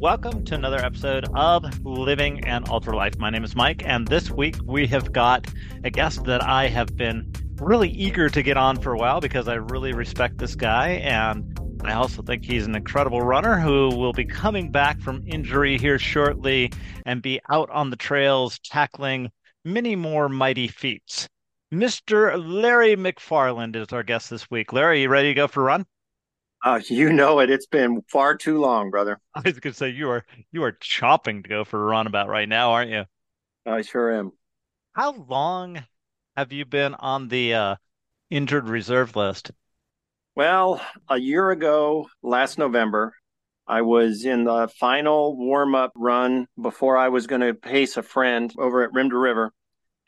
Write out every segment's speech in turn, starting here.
Welcome to another episode of Living an Ultra Life. My name is Mike, and this week we have got a guest that I have been really eager to get on for a while because I really respect this guy and I also think he's an incredible runner who will be coming back from injury here shortly and be out on the trails tackling many more mighty feats. Mr. Larry McFarland is our guest this week. Larry, you ready to go for a run? Uh, you know it. It's been far too long, brother. I was going to say you are you are chopping to go for a run about right now, aren't you? I sure am. How long have you been on the uh, injured reserve list? Well, a year ago, last November, I was in the final warm up run before I was going to pace a friend over at Rim to River.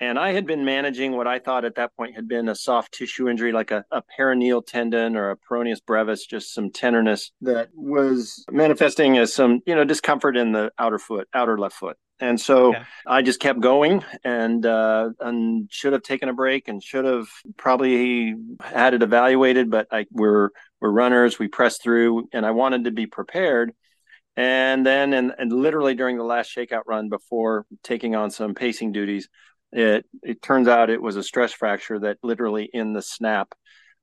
And I had been managing what I thought at that point had been a soft tissue injury, like a, a peroneal tendon or a peroneus brevis, just some tenderness that was manifesting as some, you know, discomfort in the outer foot, outer left foot. And so yeah. I just kept going and uh, and should have taken a break and should have probably had it evaluated, but I we're we're runners, we pressed through, and I wanted to be prepared. And then and, and literally during the last shakeout run before taking on some pacing duties, it it turns out it was a stress fracture that literally in the snap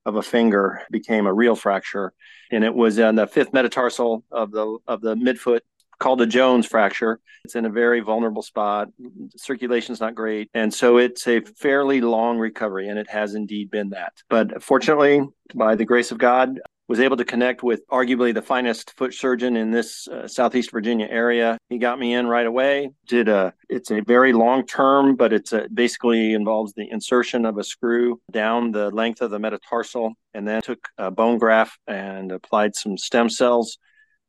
of a finger became a real fracture and it was on the fifth metatarsal of the of the midfoot called a Jones fracture. It's in a very vulnerable spot. Circulation's not great. And so it's a fairly long recovery, and it has indeed been that. But fortunately, by the grace of God, was able to connect with arguably the finest foot surgeon in this uh, southeast virginia area. He got me in right away did a it's a very long term but it's a, basically involves the insertion of a screw down the length of the metatarsal and then took a bone graft and applied some stem cells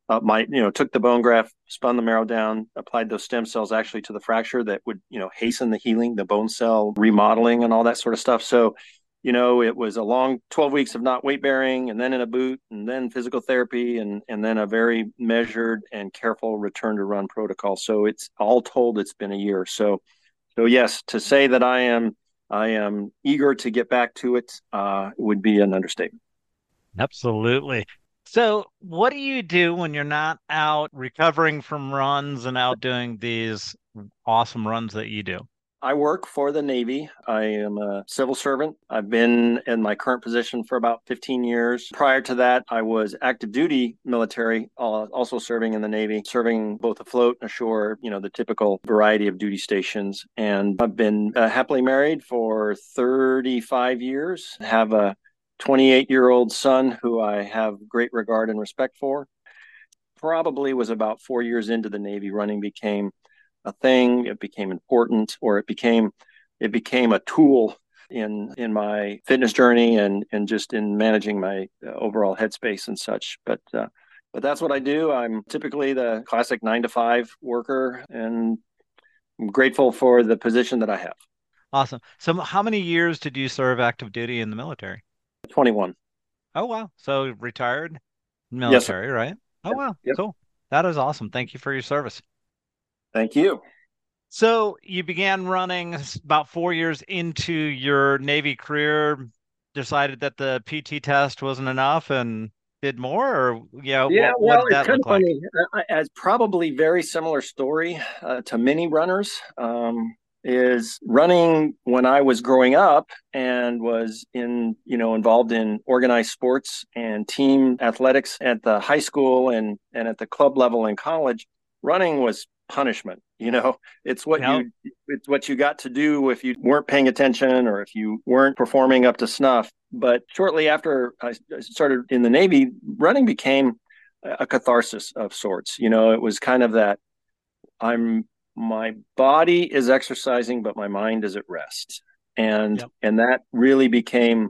uh, my you know took the bone graft spun the marrow down applied those stem cells actually to the fracture that would you know hasten the healing the bone cell remodeling and all that sort of stuff. So you know it was a long 12 weeks of not weight bearing and then in a boot and then physical therapy and and then a very measured and careful return to run protocol. So it's all told it's been a year. So so yes to say that i am i am eager to get back to it uh, would be an understatement. Absolutely. So, what do you do when you're not out recovering from runs and out doing these awesome runs that you do? I work for the Navy. I am a civil servant. I've been in my current position for about 15 years. Prior to that, I was active duty military, uh, also serving in the Navy, serving both afloat and ashore, you know, the typical variety of duty stations. And I've been uh, happily married for 35 years, have a 28 year old son who I have great regard and respect for. Probably was about four years into the Navy. Running became a thing. It became important, or it became it became a tool in in my fitness journey and and just in managing my uh, overall headspace and such. But uh, but that's what I do. I'm typically the classic nine to five worker, and I'm grateful for the position that I have. Awesome. So, how many years did you serve active duty in the military? 21. Oh, wow. So retired military, yes, right? Oh, wow. Yep. Cool. That is awesome. Thank you for your service. Thank you. So you began running about four years into your Navy career, decided that the PT test wasn't enough and did more or yeah yeah what, well what it's kind of funny like? as probably very similar story uh, to many runners um, is running when I was growing up and was in, you know, involved in organized sports and team athletics at the high school and, and at the club level in college. Running was punishment. You know, it's what you it's what you got to do if you weren't paying attention or if you weren't performing up to snuff. But shortly after I started in the Navy, running became a catharsis of sorts. You know, it was kind of that I'm my body is exercising, but my mind is at rest. And and that really became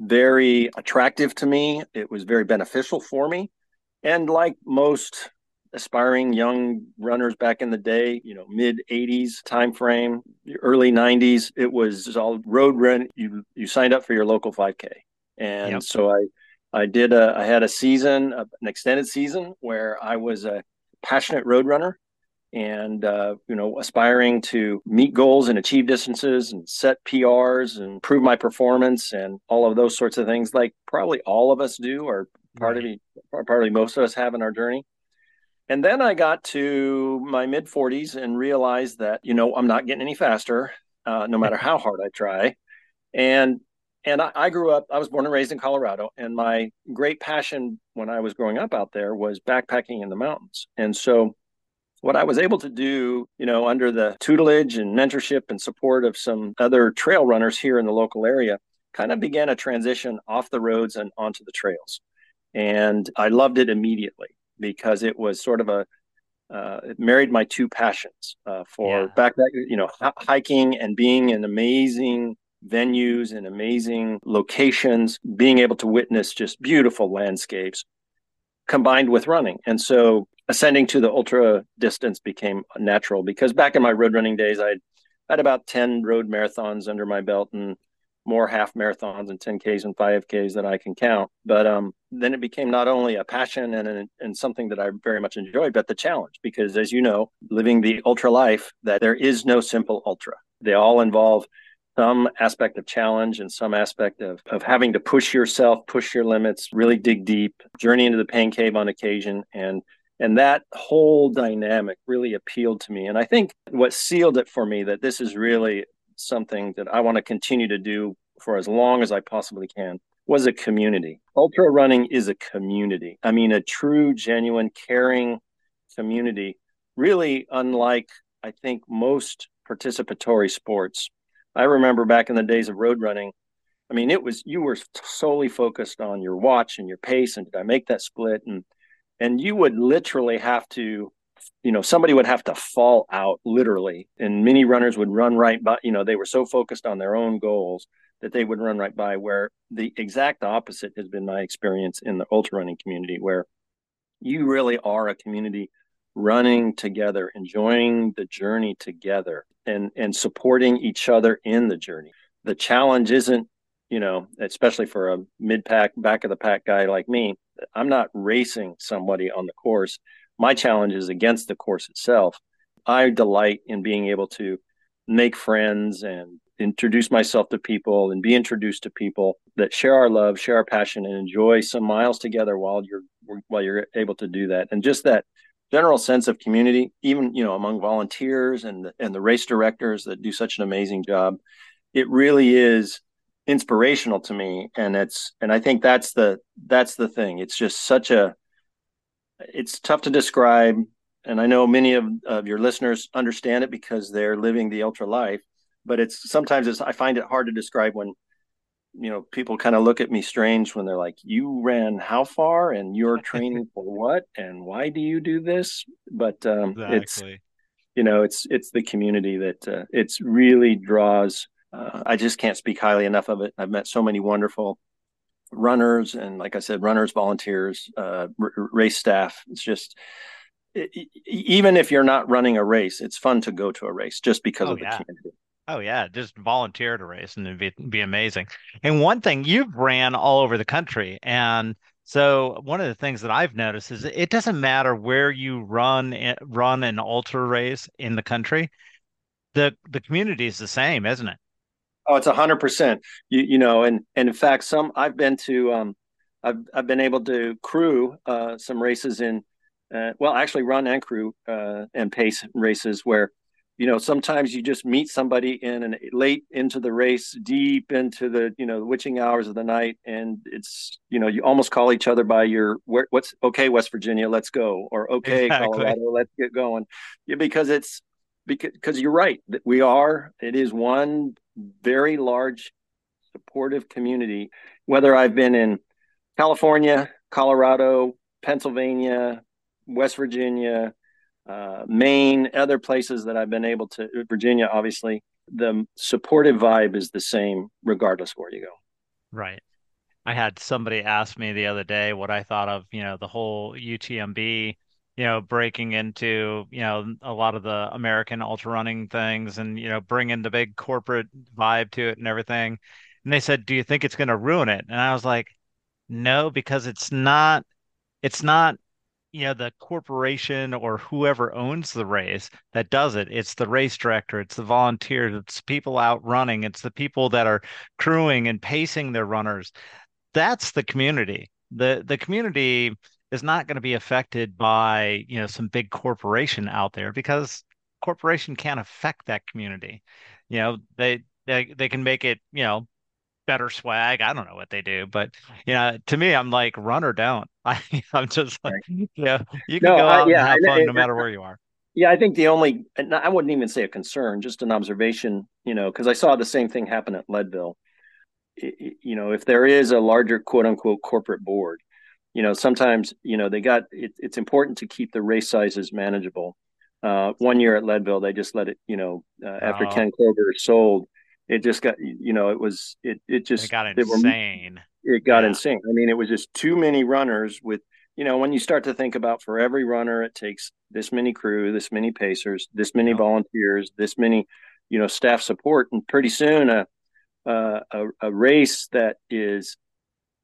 very attractive to me. It was very beneficial for me. And like most aspiring young runners back in the day, you know, mid 80s time frame, early 90s, it was all road run. You you signed up for your local 5K. And yep. so I I did a I had a season, an extended season where I was a passionate road runner and uh, you know aspiring to meet goals and achieve distances and set prs and improve my performance and all of those sorts of things like probably all of us do or part right. of probably most of us have in our journey And then I got to my mid 40s and realized that, you know, I'm not getting any faster, uh, no matter how hard I try. And and I, I, grew up, I was born and raised in Colorado. And my great passion when I was growing up out there was backpacking in the mountains. And so what I was able to do, you know, under the tutelage and mentorship and support of some other trail runners here in the local area, kind of began a transition off the roads and onto the trails. And I loved it immediately because it was sort of a, uh, it married my two passions uh, for yeah. backpack, you know, h- hiking and being in amazing venues and amazing locations, being able to witness just beautiful landscapes combined with running. And so ascending to the ultra distance became natural because back in my road running days, I had about 10 road marathons under my belt and more half marathons and 10Ks and 5Ks that I can count. But um, then it became not only a passion and, and something that I very much enjoyed, but the challenge because, as you know, living the ultra life, that there is no simple ultra. They all involve some aspect of challenge and some aspect of, of having to push yourself, push your limits, really dig deep, journey into the pain cave on occasion. And and that whole dynamic really appealed to me. And I think what sealed it for me that this is really something that I want to continue to do for as long as I possibly can was a community. Ultra running is a community. I mean, a true, genuine, caring community, really unlike, I think, most participatory sports. I remember back in the days of road running, I mean, it was you were solely focused on your watch and your pace and did I make that split and and you would literally have to you know somebody would have to fall out literally and many runners would run right by you know they were so focused on their own goals that they would run right by where the exact opposite has been my experience in the ultra running community where you really are a community running together enjoying the journey together and and supporting each other in the journey the challenge isn't you know especially for a mid pack back of the pack guy like me I'm not racing somebody on the course. My challenge is against the course itself. I delight in being able to make friends and introduce myself to people and be introduced to people that share our love, share our passion, and enjoy some miles together while you're while you're able to do that. And just that general sense of community, even you know among volunteers and the, and the race directors that do such an amazing job, it really is inspirational to me. And it's and i think that's the that's the thing. It's just such a it's tough to describe. And i know many of, of your listeners understand it because they're living the ultra life but it's sometimes it's i find it hard to describe when you know people kind of look at me strange when they're like you ran how far and you're training for what and why do you do this but um exactly. it's you know it's it's the community that uh, it's really draws uh, I just can't speak highly enough of it. I've met so many wonderful runners and, like I said, runners, volunteers, uh, r- race staff. It's just it, even if you're not running a race, it's fun to go to a race just because oh, of the yeah. community. Oh yeah, just volunteer to race and it'd be, be amazing. And one thing you've ran all over the country, and so one of the things that I've noticed is it doesn't matter where you run run an ultra race in the country, the the community is the same, isn't it? Oh, it's a hundred percent. You you know, and and in fact, some I've been to. Um, I've I've been able to crew uh, some races in, uh, well, actually run and crew uh, and pace races where, you know, sometimes you just meet somebody in an late into the race, deep into the you know the witching hours of the night, and it's you know you almost call each other by your where, what's okay West Virginia, let's go, or okay exactly. Colorado, let's get going, yeah, because it's because because you're right that we are it is one very large supportive community whether i've been in california colorado pennsylvania west virginia uh, maine other places that i've been able to virginia obviously the supportive vibe is the same regardless where you go right i had somebody ask me the other day what i thought of you know the whole utmb you know, breaking into, you know, a lot of the American ultra running things and, you know, bringing the big corporate vibe to it and everything. And they said, "Do you think it's going to ruin it?" And I was like, "No, because it's not it's not, you know, the corporation or whoever owns the race that does it. It's the race director, it's the volunteers, it's people out running, it's the people that are crewing and pacing their runners. That's the community. The the community is not going to be affected by, you know, some big corporation out there because corporation can't affect that community. You know, they they they can make it, you know, better swag. I don't know what they do, but you know, to me, I'm like run or don't. I I'm just like, right. yeah, you can no, go out yeah, and have fun no matter where you are. Yeah, I think the only I wouldn't even say a concern, just an observation, you know, because I saw the same thing happen at Leadville. It, you know, if there is a larger quote unquote corporate board, you know, sometimes you know they got it, it's important to keep the race sizes manageable. Uh, one year at Leadville, they just let it, you know, uh, after oh. Ken Kroger sold, it just got, you know, it was it it just it got insane. Were, it got yeah. insane. I mean, it was just too many runners with you know, when you start to think about for every runner, it takes this many crew, this many pacers, this many volunteers, this many, you know, staff support, and pretty soon a a, a race that is,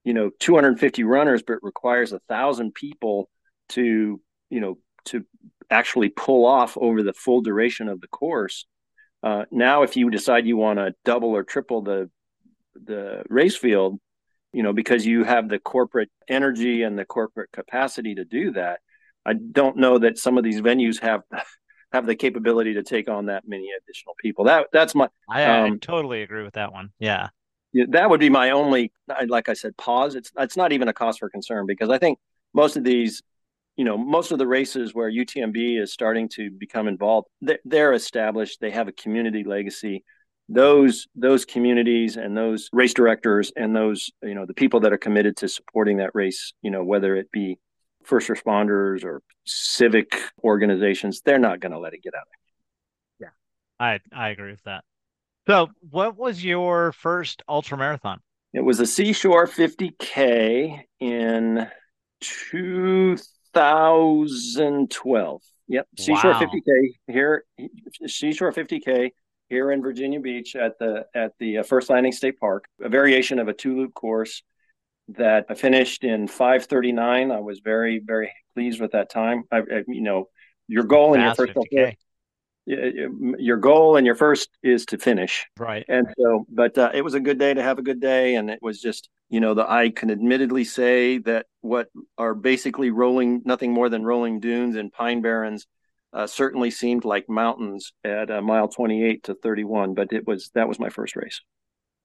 you know, 250 runners, but requires a thousand people to, you know, to actually pull off over the full duration of the course. Uh, now, if you decide you want to double or triple the the race field, you know, because you have the corporate energy and the corporate capacity to do that. I don't know that some of these venues have have the capability to take on that many additional people. That that's my. I, um, I totally agree with that one. Yeah. yeah, that would be my only, like I said, pause. It's it's not even a cause for concern because I think most of these, you know, most of the races where UTMB is starting to become involved, they're, established. They have a community legacy those those communities and those race directors and those you know the people that are committed to supporting that race you know whether it be first responders or civic organizations they're not going to let it get out of hand. yeah i i agree with that so what was your first ultra marathon it was a seashore 50k in 2012 yep. Seashore wow. 50k here seashore 50k here in Virginia Beach at the at the uh, First Landing State Park, a variation of a two loop course that I finished in 5:39. I was very very pleased with that time. I, I you know your goal in your first your goal and your first is to finish. Right. And so but uh, it was a good day to have a good day and it was just you know the i can admittedly say that what are basically rolling nothing more than rolling dunes and pine barrens uh, certainly seemed like mountains at uh, mile 28 to 31 but it was that was my first race.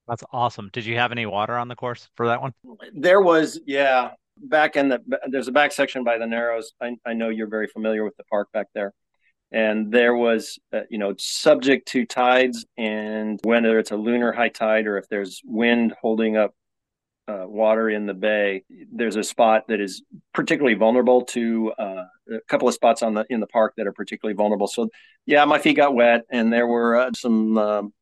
That's awesome. Did you have any water on the course for that one? There was yeah back in the there's a back section by the narrows. I, I know you're very familiar with the park back there. And there was uh, you know subject to tides and whether it's a lunar high tide or if there's wind holding up uh, water in the bay, there's a spot that is particularly vulnerable to uh, a couple of spots on the in the park that are particularly vulnerable. So, yeah, my feet got wet, and there were uh, some, um,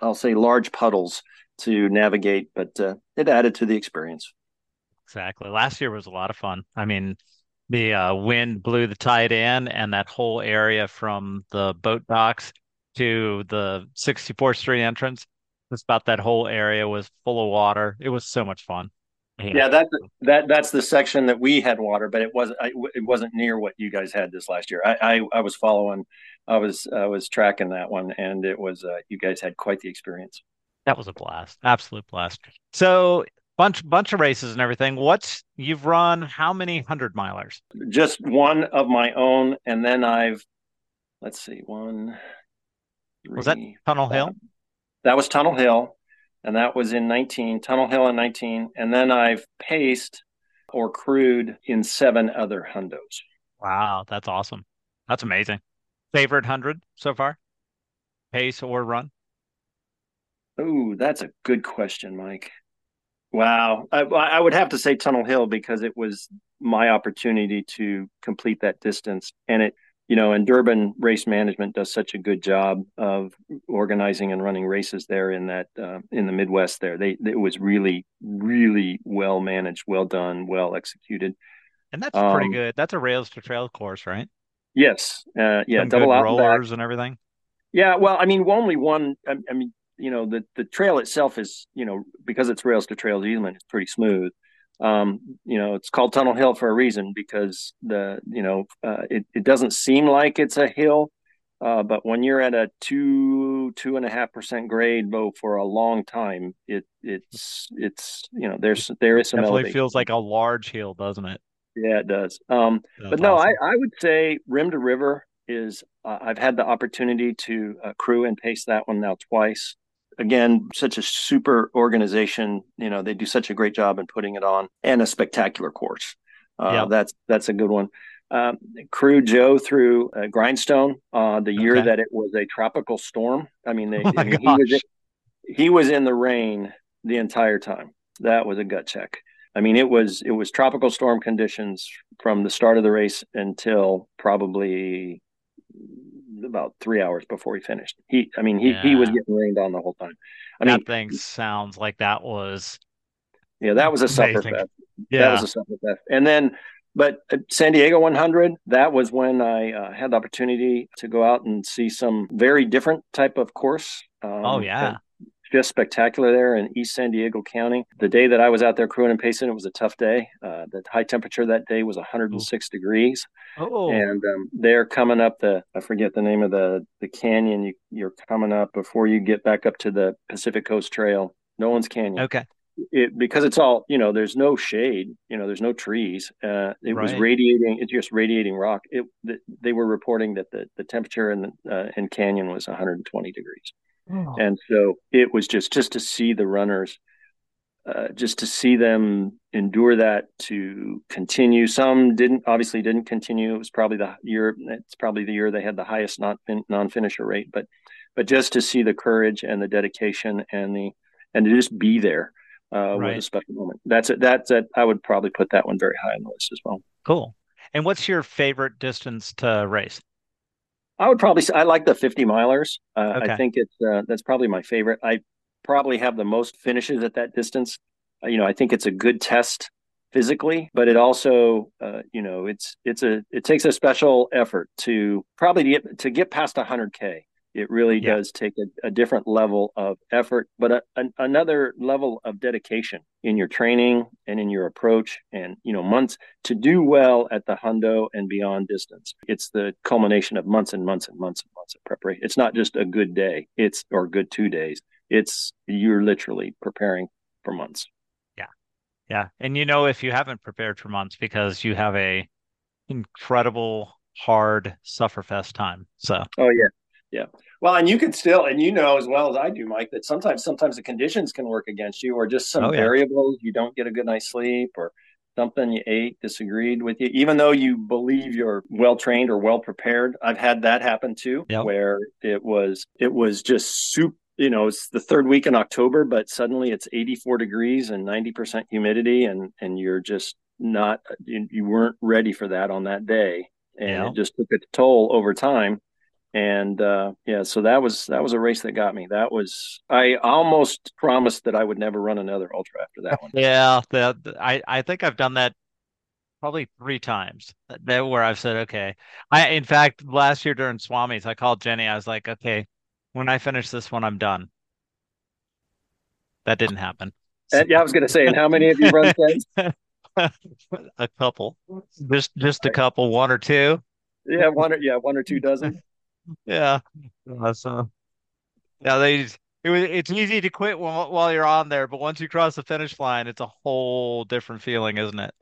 I'll say, large puddles to navigate, but uh, it added to the experience. Exactly. Last year was a lot of fun. I mean, the uh, wind blew the tide in, and that whole area from the boat docks to the 64th Street entrance just about that whole area was full of water. It was so much fun. Yeah, yeah that that that's the section that we had water, but it wasn't it wasn't near what you guys had this last year. I I, I was following, I was I was tracking that one, and it was uh, you guys had quite the experience. That was a blast, absolute blast. So bunch bunch of races and everything. What's you've run? How many hundred milers? Just one of my own, and then I've let's see, one. Three, was that Tunnel five, Hill? That was Tunnel Hill, and that was in 19, Tunnel Hill in 19. And then I've paced or crewed in seven other hundos. Wow, that's awesome. That's amazing. Favorite 100 so far? Pace or run? Ooh, that's a good question, Mike. Wow. I, I, would have to say Tunnel Hill because it was my opportunity to complete that distance. And it you know, and Durbin Race Management does such a good job of organizing and running races there in that uh, in the Midwest. There, they it was really, really well managed, well done, well executed. And that's um, pretty good. That's a rails to trail course, right? Yes. Uh, yeah. Some double out rollers and, and, everything. Yeah. Well, I mean, only one. I, I mean, you know, the the trail itself is, you know, because it's rails to trails easement, it's pretty smooth um, you know, it's called Tunnel Hill for a reason because the, you know, uh, it, it doesn't seem like it's a hill Uh, but when you're at a two two and a half percent grade bow for a long time, it it's it's you know there's there is some Definitely elevation. feels like a large hill, doesn't it? Yeah, it does. Um, but no, I, awesome. I would say Rim to River is, uh, I've had the opportunity to uh, crew and pace that one now twice. Again, such a super organization. You know, they do such a great job in putting it on and a spectacular course. Uh, Yep. that's that's a good one. Um, crew Joe through uh, Grindstone uh, the year Okay. that it was a tropical storm. I mean, they, Oh I mean, he was gosh. he was in the rain the entire time. That was a gut check. I mean, it was it was tropical storm conditions from the start of the race until probably about three hours before he finished. He, I mean, he he was getting rained on the whole time. I mean, That thing sounds like that was yeah, that was a amazing. sufferfest. That was Yeah. a sufferfest. And then, but San Diego 100, that was when I uh, had the opportunity to go out and see some very different type of course. Oh Um, yeah. Just spectacular there in East San Diego County. The day that I was out there crewing and pacing, it was a tough day. Uh, the high temperature that day was Ooh. 106 degrees, Oh, and um, they're coming up the I forget the name of the the canyon. You, you're coming up before you get back up to the Pacific Coast Trail. Noble Canyon. okay. It because it's all you know. There's no shade. You know, there's no trees. Uh, it was radiating. It's just radiating rock. It they were reporting that the the temperature in uh, in Canyon was 120 degrees. Oh. And so it was just just to see the runners, uh, just to see them endure that to continue. Some didn't obviously didn't continue. It was probably the year. It's probably the year they had the highest non non finisher rate. But but just to see the courage and the dedication and the and to just be there uh, was a special moment. That's it. That's it. I would probably put that one very high on the list as well. Cool. And what's your favorite distance to race? I would probably say I like the 50 milers. Uh, I think it's uh, that's probably my favorite. I probably have the most finishes at that distance. Uh, you know, I think it's a good test physically, but it also, uh, you know, it's it's a it takes a special effort to probably to get to get past 100k. It really Yeah. does take a, a different level of effort, but a, an, another level of dedication in your training and in your approach, and you know, months to do well at the hundo and beyond distance. It's the culmination of months and months and months and months of preparation. It's not just a good day, it's or good two days. It's you're literally preparing for months. Yeah. Yeah. And you know if you haven't prepared for months because you have a incredible hard sufferfest time. So Oh yeah. Yeah. Well, and you could still, and you know as well as I do, Mike, that sometimes sometimes the conditions can work against you, or just some oh yeah. variables. You don't get a good night's sleep, or something you ate disagreed with you, even though you believe you're well trained or well prepared. I've had that happen too, Yep. where it was it was just soup. You know, it's the third week in October, but suddenly it's 84 degrees and 90% humidity, and and you're just not you, you weren't ready for that on that day, and it just took a toll over time and uh, yeah, so that was that was a race that got me. That was I almost promised that I would never run another ultra after that one. Yeah, the, the- I I think I've done that probably three times. That where I've said, okay. I in fact last year during Swami's, I called Jenny. I was like, okay, when I finish this one, I'm done. That didn't happen. And yeah, I was going to say, and how many of you run since? A couple, just just a couple, one or two. Yeah, one or yeah, one or two dozen. Yeah. Uh, so yeah, they it was it's easy to quit while while you're on there, but once you cross the finish line, it's a whole different feeling, isn't it?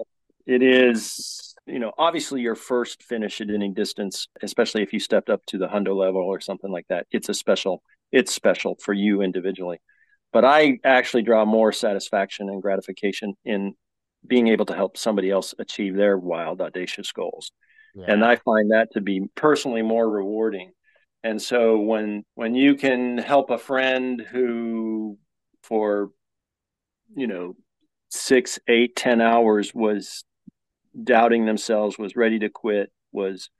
It is, you know, obviously your first finish at any distance, especially if you stepped up to the hundo level or something like that. It's a special. It's special for you individually. But I actually draw more satisfaction and gratification in being able to help somebody else achieve their wild, audacious goals. And I find that to be personally more rewarding. And so when when you can help a friend who for you know six, eight, ten hours was doubting themselves, was ready to quit, was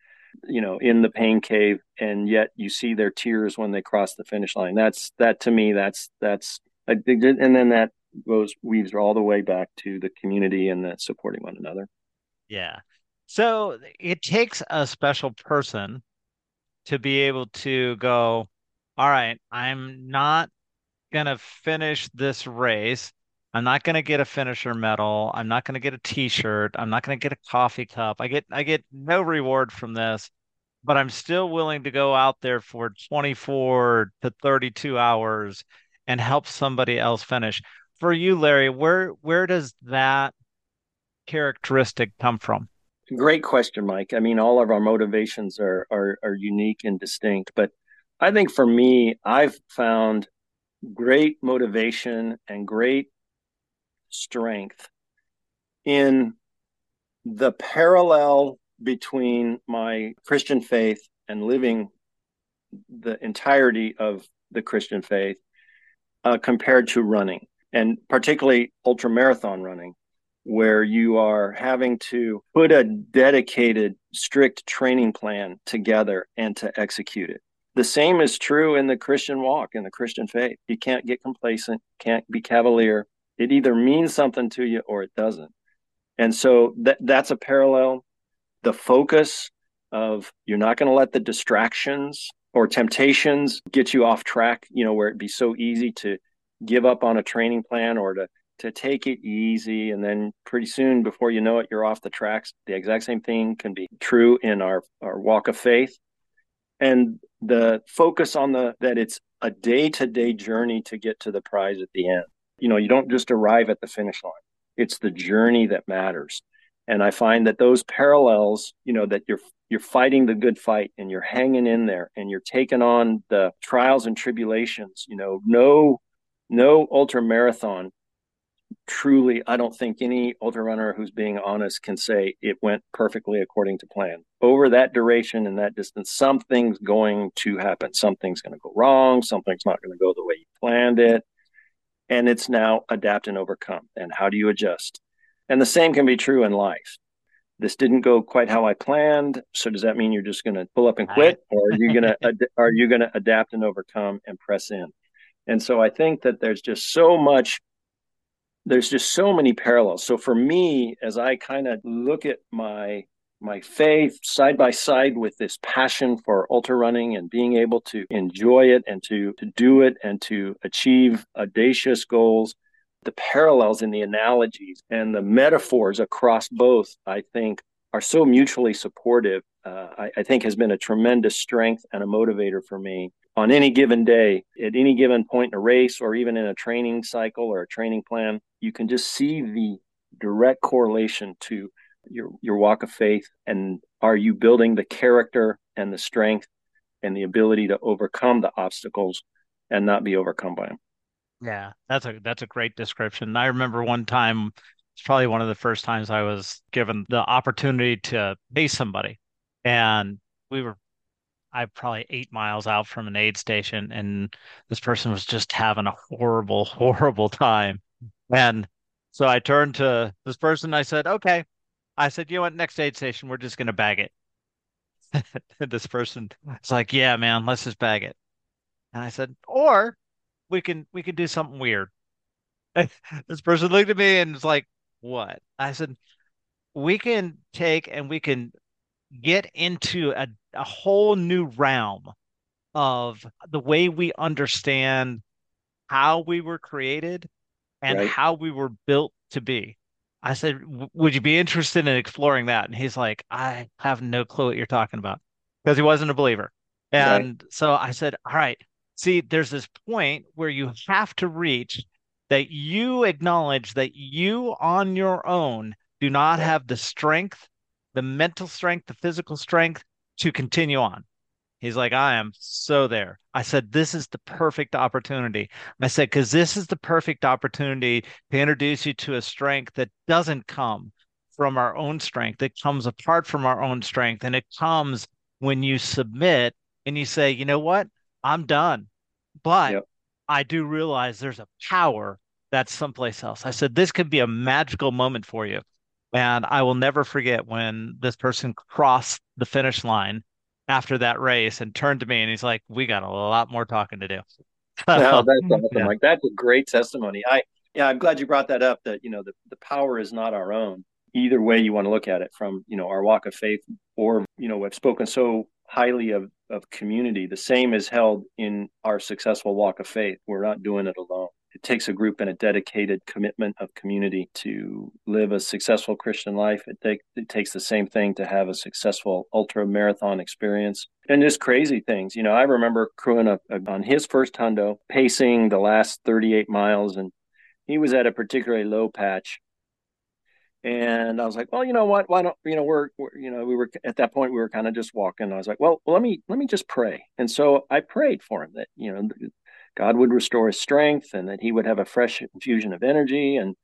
you know in the pain cave, and yet you see their tears when they cross the finish line. That's that to me. That's that's I think, and then that goes weaves all the way back to the community and the supporting one another. Yeah. So it takes a special person to be able to go, all right, I'm not gonna finish this race. I'm not gonna get a finisher medal. I'm not gonna get a t-shirt. I'm not gonna get a coffee cup. I get I get no reward from this. but I'm still willing to go out there for 24 to 32 hours and help somebody else finish. For you, Larry, where where does that characteristic come from? Great question, Mike. I mean, all of our motivations are, are are unique and distinct, but I think for me, I've found great motivation and great strength in the parallel between my Christian faith and living the entirety of the Christian faith uh, compared to running, and particularly ultra marathon running, where you are having to put a dedicated, strict training plan together and to execute it. The same is true in the Christian walk, in the Christian faith. You can't get complacent, can't be cavalier. It either means something to you or it doesn't. And so that that's a parallel. The focus of you're not going to let the distractions or temptations get you off track, you know, where it'd be so easy to give up on a training plan or to to take it easy and then pretty soon before you know it you're off the tracks. The exact same thing can be true in our our walk of faith. And the focus on the that it's a day-to-day journey to get to the prize at the end. You know you don't just arrive at the finish line. It's the journey that matters. And i find that those parallels you know that you're you're fighting the good fight and you're hanging in there and you're taking on the trials and tribulations you know no no ultra marathon truly i don't think any ultra runner who's being honest can say it went perfectly according to plan. Over that duration and that distance something's going to happen. Something's going to go wrong. Something's not going to go the way you planned it. And it's now adapt and overcome. And how do you adjust? And the same can be true in life. This didn't go quite how i planned. So does that mean you're just going to pull up and quit? Or are you going to ad- are you going to adapt and overcome and press in? And so i think that there's just so much there's just so many parallels. So for me, as I kind of look at my my faith side by side with this passion for ultra running and being able to enjoy it and to, to do it and to achieve audacious goals, the parallels in the analogies and the metaphors across both, I think, are so mutually supportive. Uh, I, I think has been a tremendous strength and a motivator for me on any given day, at any given point in a race, or even in a training cycle or a training plan, you can just see the direct correlation to your your walk of faith and are you building the character and the strength and the ability to overcome the obstacles and not be overcome by them yeah that's a that's a great description. I remember one time it's probably one of the first times i was given the opportunity to pay somebody and we were I probably eight miles out from an aid station, and this person was just having a horrible, horrible time. And so I turned to this person. I said, "Okay," I said, "You know what? Next aid station, we're just gonna bag it." this person was like, "Yeah, man, let's just bag it." And I said, "Or we can we can do something weird." this person looked at me and was like, "What?" I said, "We can take and we can get into a, a whole new realm of the way we understand how we were created and right. how we were built to be. I said, Would you be interested in exploring that? And he's like, I have no clue what you're talking about because he wasn't a believer. And right. so I said, All right, see, there's this point where you have to reach that you acknowledge that you on your own do not have the strength the mental strength, the physical strength to continue on. He's like, I am so there. I said, this is the perfect opportunity. I said, because this is the perfect opportunity to introduce you to a strength that doesn't come from our own strength. It comes apart from our own strength. And it comes when you submit and you say, you know what? I'm done. But yep. I do realize there's a power that's someplace else. I said, this could be a magical moment for you. And I will never forget when this person crossed the finish line after that race and turned to me and he's like, "We got a lot more talking to do." no, that's awesome. Yeah. Like that's a great testimony. I yeah, I'm glad you brought that up. That you know the the power is not our own. Either way you want to look at it, from you know our walk of faith, or you know we've spoken so highly of of community. The same is held in our successful walk of faith. We're not doing it alone. It takes a group and a dedicated commitment of community to live a successful Christian life. It, take, it takes the same thing to have a successful ultra marathon experience and just crazy things. You know, I remember crewing a, a, uh, on his first hundo, pacing the last 38 miles, and he was at a particularly low patch. And I was like, well, you know what? Why don't you know we're, we're you know we were at that point we were kind of just walking. I was like, well, let me let me just pray. And so I prayed for him that you know God would restore his strength and that he would have a fresh infusion of energy. And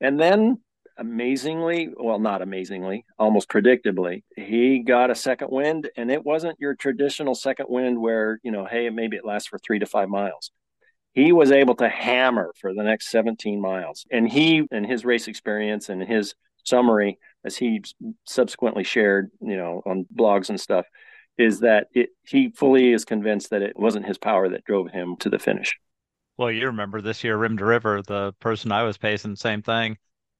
and then amazingly, well, not amazingly, almost predictably, he got a second wind, and it wasn't your traditional second wind where, you know, hey, maybe it lasts for three to five miles. He was able to hammer for the next 17 miles. And he and his race experience and his summary, as he subsequently shared, you know, on blogs and stuff, is that it, he fully is convinced that it wasn't his power that drove him to the finish. Well, you remember this year, Rim to River, the person I was pacing, same thing.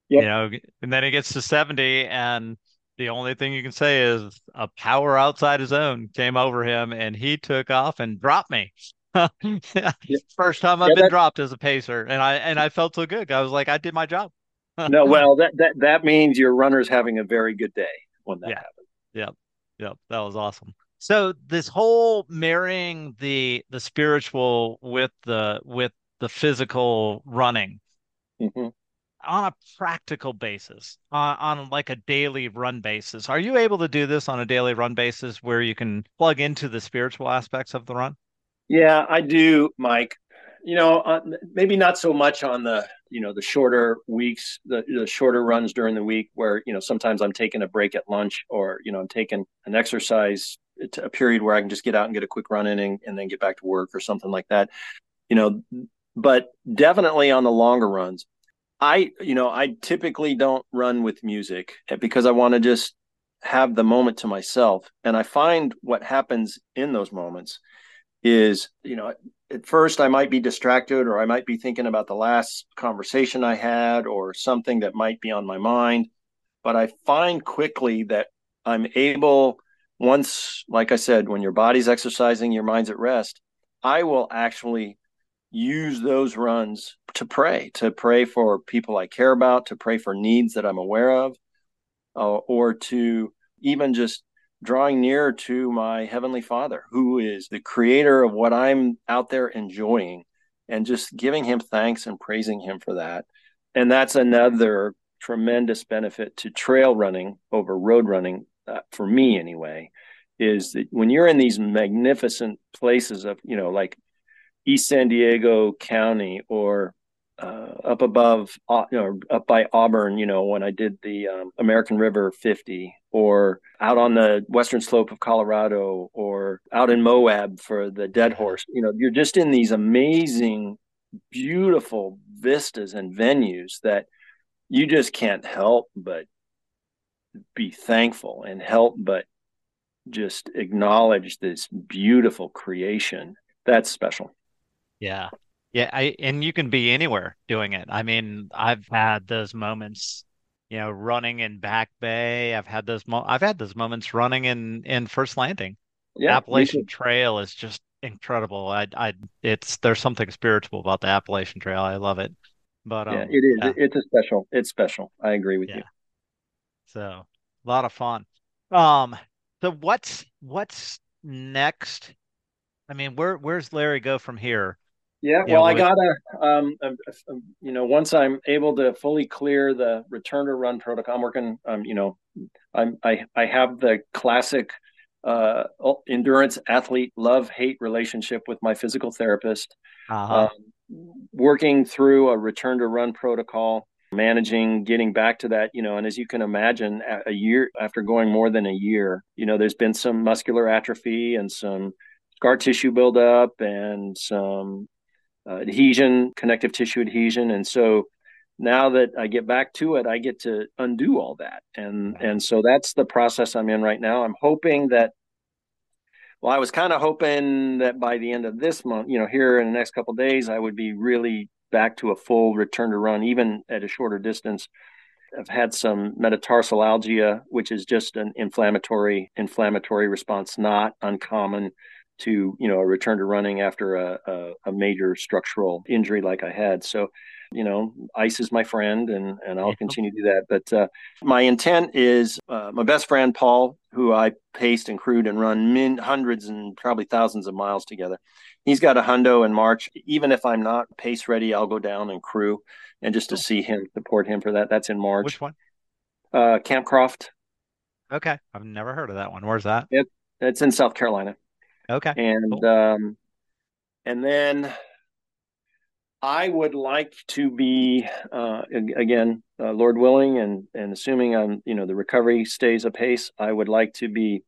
Yep. You know, and then he gets to 70, and the only thing you can say is a power outside his own came over him, and he took off and dropped me. First time I've yeah, been dropped as a pacer, and I and I felt so good. I was like, I did my job. no, well, that that that means your runner's having a very good day when that yeah. happens. Yep, yep, that was awesome. So this whole marrying the the spiritual with the with the physical running mm-hmm. on a practical basis, on, on like a daily run basis, are you able to do this on a daily run basis where you can plug into the spiritual aspects of the run? Yeah, I do, Mike. You know, uh, maybe not so much on the you know the shorter weeks, the, the shorter runs during the week, where you know sometimes I'm taking a break at lunch, or you know I'm taking an exercise a period where I can just get out and get a quick run in and, and then get back to work or something like that. You know, but definitely on the longer runs, I, you know, I typically don't run with music because I want to just have the moment to myself. And I find what happens in those moments is, you know, at first I might be distracted or I might be thinking about the last conversation I had or something that might be on my mind. But I find quickly that I'm able once, like I said, when your body's exercising, your mind's at rest, I will actually use those runs to pray, to pray for people I care about, to pray for needs that I'm aware of, uh, or to even just drawing near to my Heavenly Father, who is the creator of what I'm out there enjoying, and just giving Him thanks and praising Him for that. And that's another tremendous benefit to trail running over road running uh, for me anyway, is that when you're in these magnificent places of, you know, like East San Diego County or uh, up above, uh, you know, up by Auburn, you know, when I did the um, American River 50, or out on the western slope of Colorado, or out in Moab for the Dead Horse, you know, you're just in these amazing, beautiful vistas and venues that you just can't help but be thankful and help but just acknowledge this beautiful creation. That's special. Yeah. Yeah, I and you can be anywhere doing it. I mean, I've had those moments, you know, running in Back Bay. I've had those mo- I've had those moments running in in First Landing. Yeah, Appalachian Trail is just incredible. I I it's there's something spiritual about the Appalachian Trail. I love it. But um, yeah, it is. Yeah. It's a special. It's special. I agree with yeah. you. So a lot of fun. Um, so what's what's next? I mean, where where's Larry go from here? Yeah, well, I gotta, um, you know, once I'm able to fully clear the return to run protocol, I'm working, um, you know, I'm I I have the classic uh, endurance athlete love hate relationship with my physical therapist, uh-huh. um, working through a return to run protocol managing getting back to that you know and as you can imagine a year after going more than a year you know there's been some muscular atrophy and some scar tissue buildup and some uh, adhesion connective tissue adhesion. And so now that i get back to it i get to undo all that. And and so that's the process i'm in right now. I'm hoping that well i was kind of hoping that by the end of this month you know here in the next couple days i would be really back to a full return to run, even at a shorter distance. I've had some metatarsalalgia, which is just an inflammatory inflammatory response, not uncommon to you know a return to running after a, a, a major structural injury like I had. So you know, ice is my friend, and and I'll continue to do that. But uh, my intent is uh, my best friend Paul, who I paced and crewed and run min- hundreds and probably thousands of miles together. He's got a hundo in March. Even if I'm not pace ready, I'll go down and crew, and just to see him, support him for that. That's in March. Which one? Uh, Campcroft. Okay, I've never heard of that one. Where's that? It, it's in South Carolina. Okay, and cool. um, and then I would like to be uh, again, uh, Lord willing, and and assuming I'm you know the recovery stays apace, I would like to be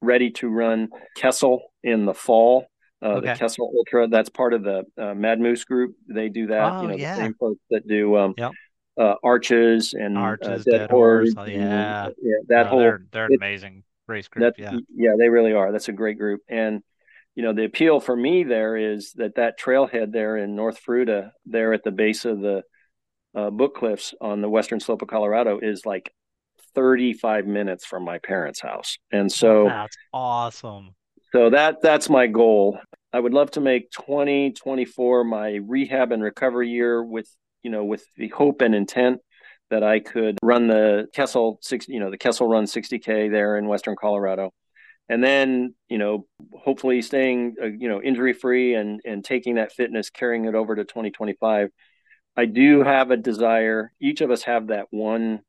ready to run Kessel in the fall. Uh, okay. The Kessel Ultra, that's part of the uh, Mad Moose group. They do that. Oh, you know, yeah. the same folks that do um, yep. Uh, Arches and uh, Arches, Dead, Dead Horse. Horse. Oh, yeah, and, yeah, that no, whole they're, they're it, amazing race group. Yeah, yeah, they really are. That's a great group, and you know, the appeal for me there is that that trailhead there in North Fruita, there at the base of the uh, Book Cliffs on the western slope of Colorado, is like 35 minutes from my parents' house, and so that's awesome. So that that's my goal. I would love to make 2024 my rehab and recovery year with you know with the hope and intent that I could run the Kessel six you know the Kessel Run 60k there in western Colorado. And then you know hopefully staying uh, you know injury free and and taking that fitness carrying it over to 2025 i do have a desire. Each of us have that one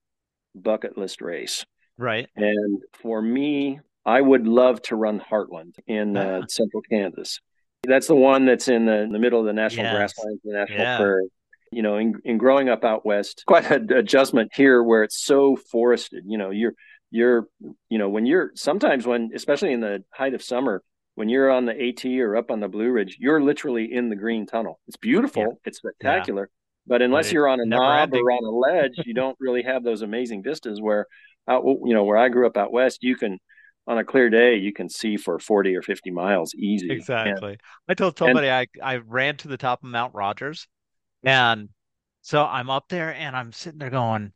bucket list race. Right. And for me i would love to run heartland in uh, central kansas. That's the one that's in the, in the middle of the national yes. grasslands the national yeah. prairie you know in, in growing up out west quite an adjustment here where it's so forested you know you're you're you know when you're sometimes when especially in the height of summer when you're on the AT or up on the Blue Ridge, you're literally in the green tunnel. It's beautiful, yeah. it's spectacular, yeah. but unless but you're on a knob or on a ledge, you don't really have those amazing vistas. Where out, you know, where I grew up out west, you can on a clear day you can see for 40 or 50 miles easy. Exactly. And, I told somebody and, I I ran to the top of Mount Rogers, and so I'm up there and I'm sitting there going,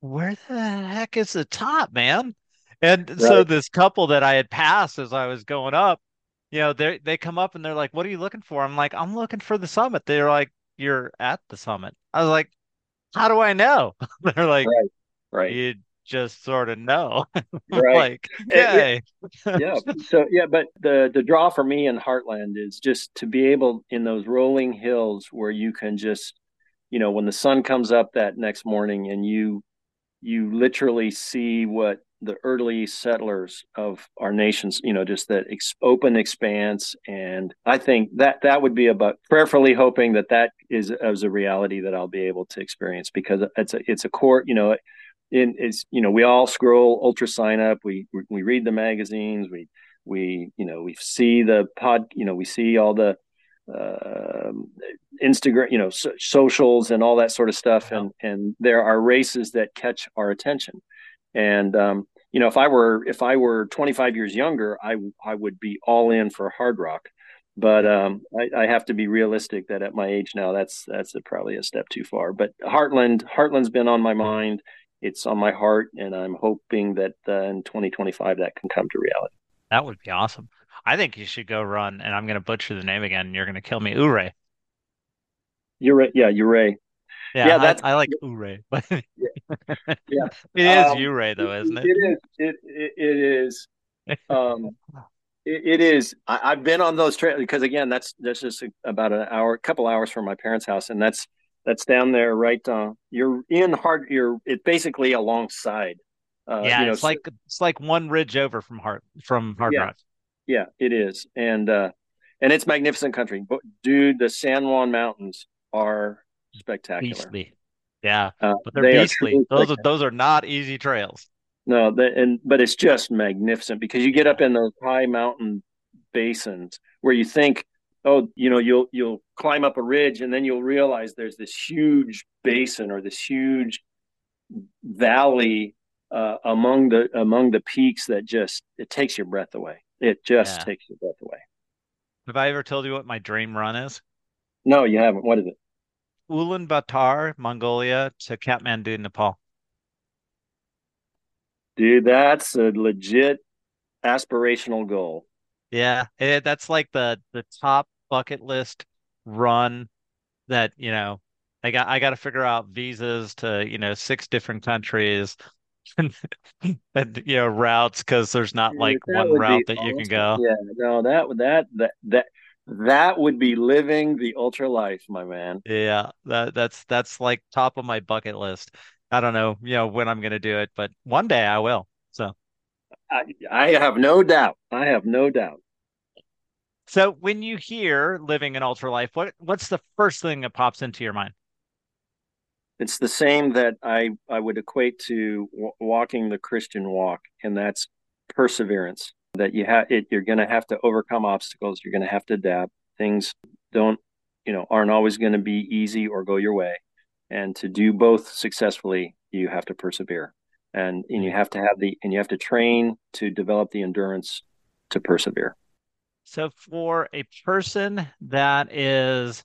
where the heck is the top, man? And right. so this couple that I had passed as I was going up, you know, they they come up and they're like, "What are you looking for?" I'm like, "I'm looking for the summit." They're like, "You're at the summit." I was like, "How do I know?" they're like, "Right, right." You just sort of know, right? like, okay, yeah. So yeah, but the the draw for me in Heartland is just to be able in those rolling hills where you can just, you know, when the sun comes up that next morning and you you literally see what the early settlers of our nations, you know, just that ex- open expanse. And I think that that would be about prayerfully hoping that that is as a reality that I'll be able to experience because it's a, it's a core, you know, in it's, you know, we all scroll UltraSignup. We, we read the magazines. We, we, you know, we see the pod, you know, we see all the, uh, Instagram, you know, so, socials and all that sort of stuff. And and there are races that catch our attention. And um, you know, if I were if I were 25 years younger, I I would be all in for Hardrock But um, I, I, have to be realistic that at my age now, that's that's a, probably a step too far. But Heartland, Heartland's been on my mind. It's on my heart, and I'm hoping that uh, in 2025 that can come to reality. That would be awesome. I think you should go run, and I'm going to butcher the name again. And you're going to kill me, Ouray. Ouray, yeah, Ouray. Yeah, yeah that's I, I like Ouray, but yeah, yeah. it is um, Ouray though, isn't it? It is. It it, it is. Um, it, it is. I, have been on those trails because again, that's that's just about an hour, a couple hours from my parents' house, and that's that's down there, right? Uh, you're in hard. You're it basically alongside. Uh, yeah, you know, it's like it's like one ridge over from Hard from Hard yeah, Rock. Yeah, it is, and uh, and it's magnificent country. But dude, the San Juan Mountains are spectacular. Beastly. Yeah, uh, but they're they beastly. Are those are those are not easy trails. No, the, and but it's just magnificent because you get up in those high mountain basins where you think, oh, you know, you'll you'll climb up a ridge and then you'll realize there's this huge basin or this huge valley uh, among the among the peaks that just it takes your breath away. It just yeah. takes your breath away. Have I ever told you what my dream run is? No, you haven't. What is it? Ulaanbaatar, Mongolia to Kathmandu, Nepal. Dude, that's a legit aspirational goal. Yeah, it, that's like the the top bucket list run that, you know, I got I got to figure out visas to, you know, six different countries and, you know, routes because there's not like that one route that you can go. Yeah, no, that would that that that that would be living the ultra life, my man. Yeah, that that's that's like top of my bucket list. I don't know, you know, when I'm gonna do it, but one day I will. So, I, I have no doubt. I have no doubt. so when you hear living an ultra life, what what's the first thing that pops into your mind? It's the same that I I would equate to w- walking the Christian walk, and that's perseverance. That you have it, you're going to have to overcome obstacles. You're going to have to adapt. Things don't, you know, aren't always going to be easy or go your way. And to do both successfully, you have to persevere, and and you have to have the and you have to train to develop the endurance to persevere. So for a person that is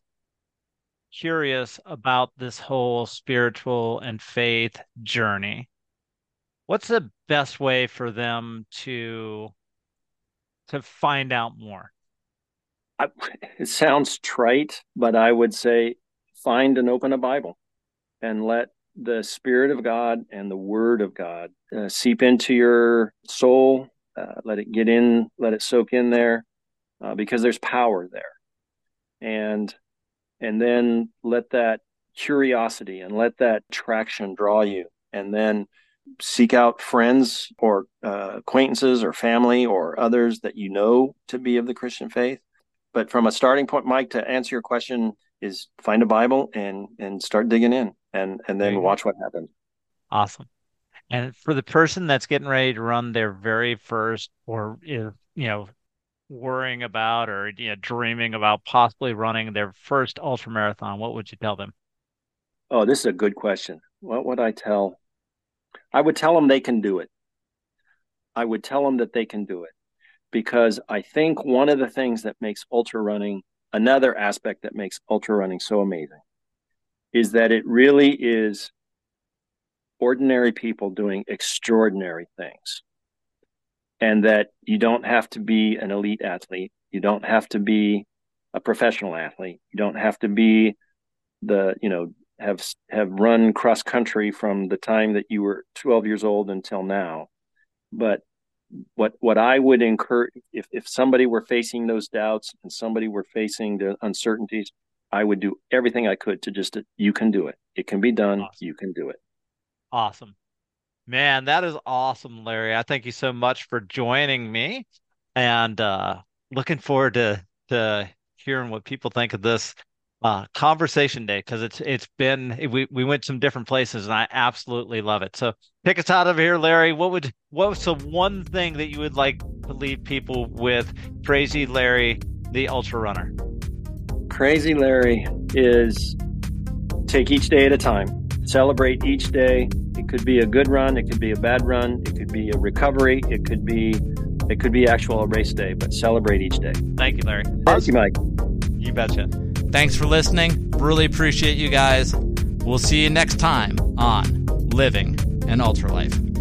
curious about this whole spiritual and faith journey, what's the best way for them to to find out more? I, it sounds trite, but I would say find and open a Bible and let the Spirit of God and the Word of God uh, seep into your soul. Uh, let it get in, let it soak in there, uh, because there's power there. And and then let that curiosity and let that traction draw you, and then seek out friends or uh, acquaintances or family or others that you know to be of the Christian faith. But from a starting point, Mike, to answer your question, is find a Bible and and start digging in, and and then watch what happens. Awesome. And for the person that's getting ready to run their very first or is, you know, worrying about or you know, dreaming about possibly running their first ultra marathon, what would you tell them? Oh, this is a good question. What would I tell? I would tell them they can do it. I would tell them that they can do it because I think one of the things that makes ultra running, another aspect that makes ultra running so amazing, is that it really is ordinary people doing extraordinary things. And that you don't have to be an elite athlete. You don't have to be a professional athlete. You don't have to be the, you know, have have run cross country from the time that you were 12 years old until now. But what what I would encourage if if somebody were facing those doubts and somebody were facing the uncertainties, I would do everything I could to just you can do it. It can be done. Awesome. You can do it. Awesome. Man, that is awesome, Larry. I thank you so much for joining me and uh looking forward to to hearing what people think of this uh conversation day because it's it's been we we went some different places and I absolutely love it. So pick us out of here, Larry. What would what was the one thing that you would like to leave people with Crazy Larry, the ultra runner? Crazy Larry is take each day at a time. Celebrate each day. It could be a good run, it could be a bad run, it could be a recovery, it could be it could be actual race day, but celebrate each day. Thank you, Larry. Thank you, Mike. You betcha. Thanks for listening. Really appreciate you guys. We'll see you next time on Living an Ultra Life.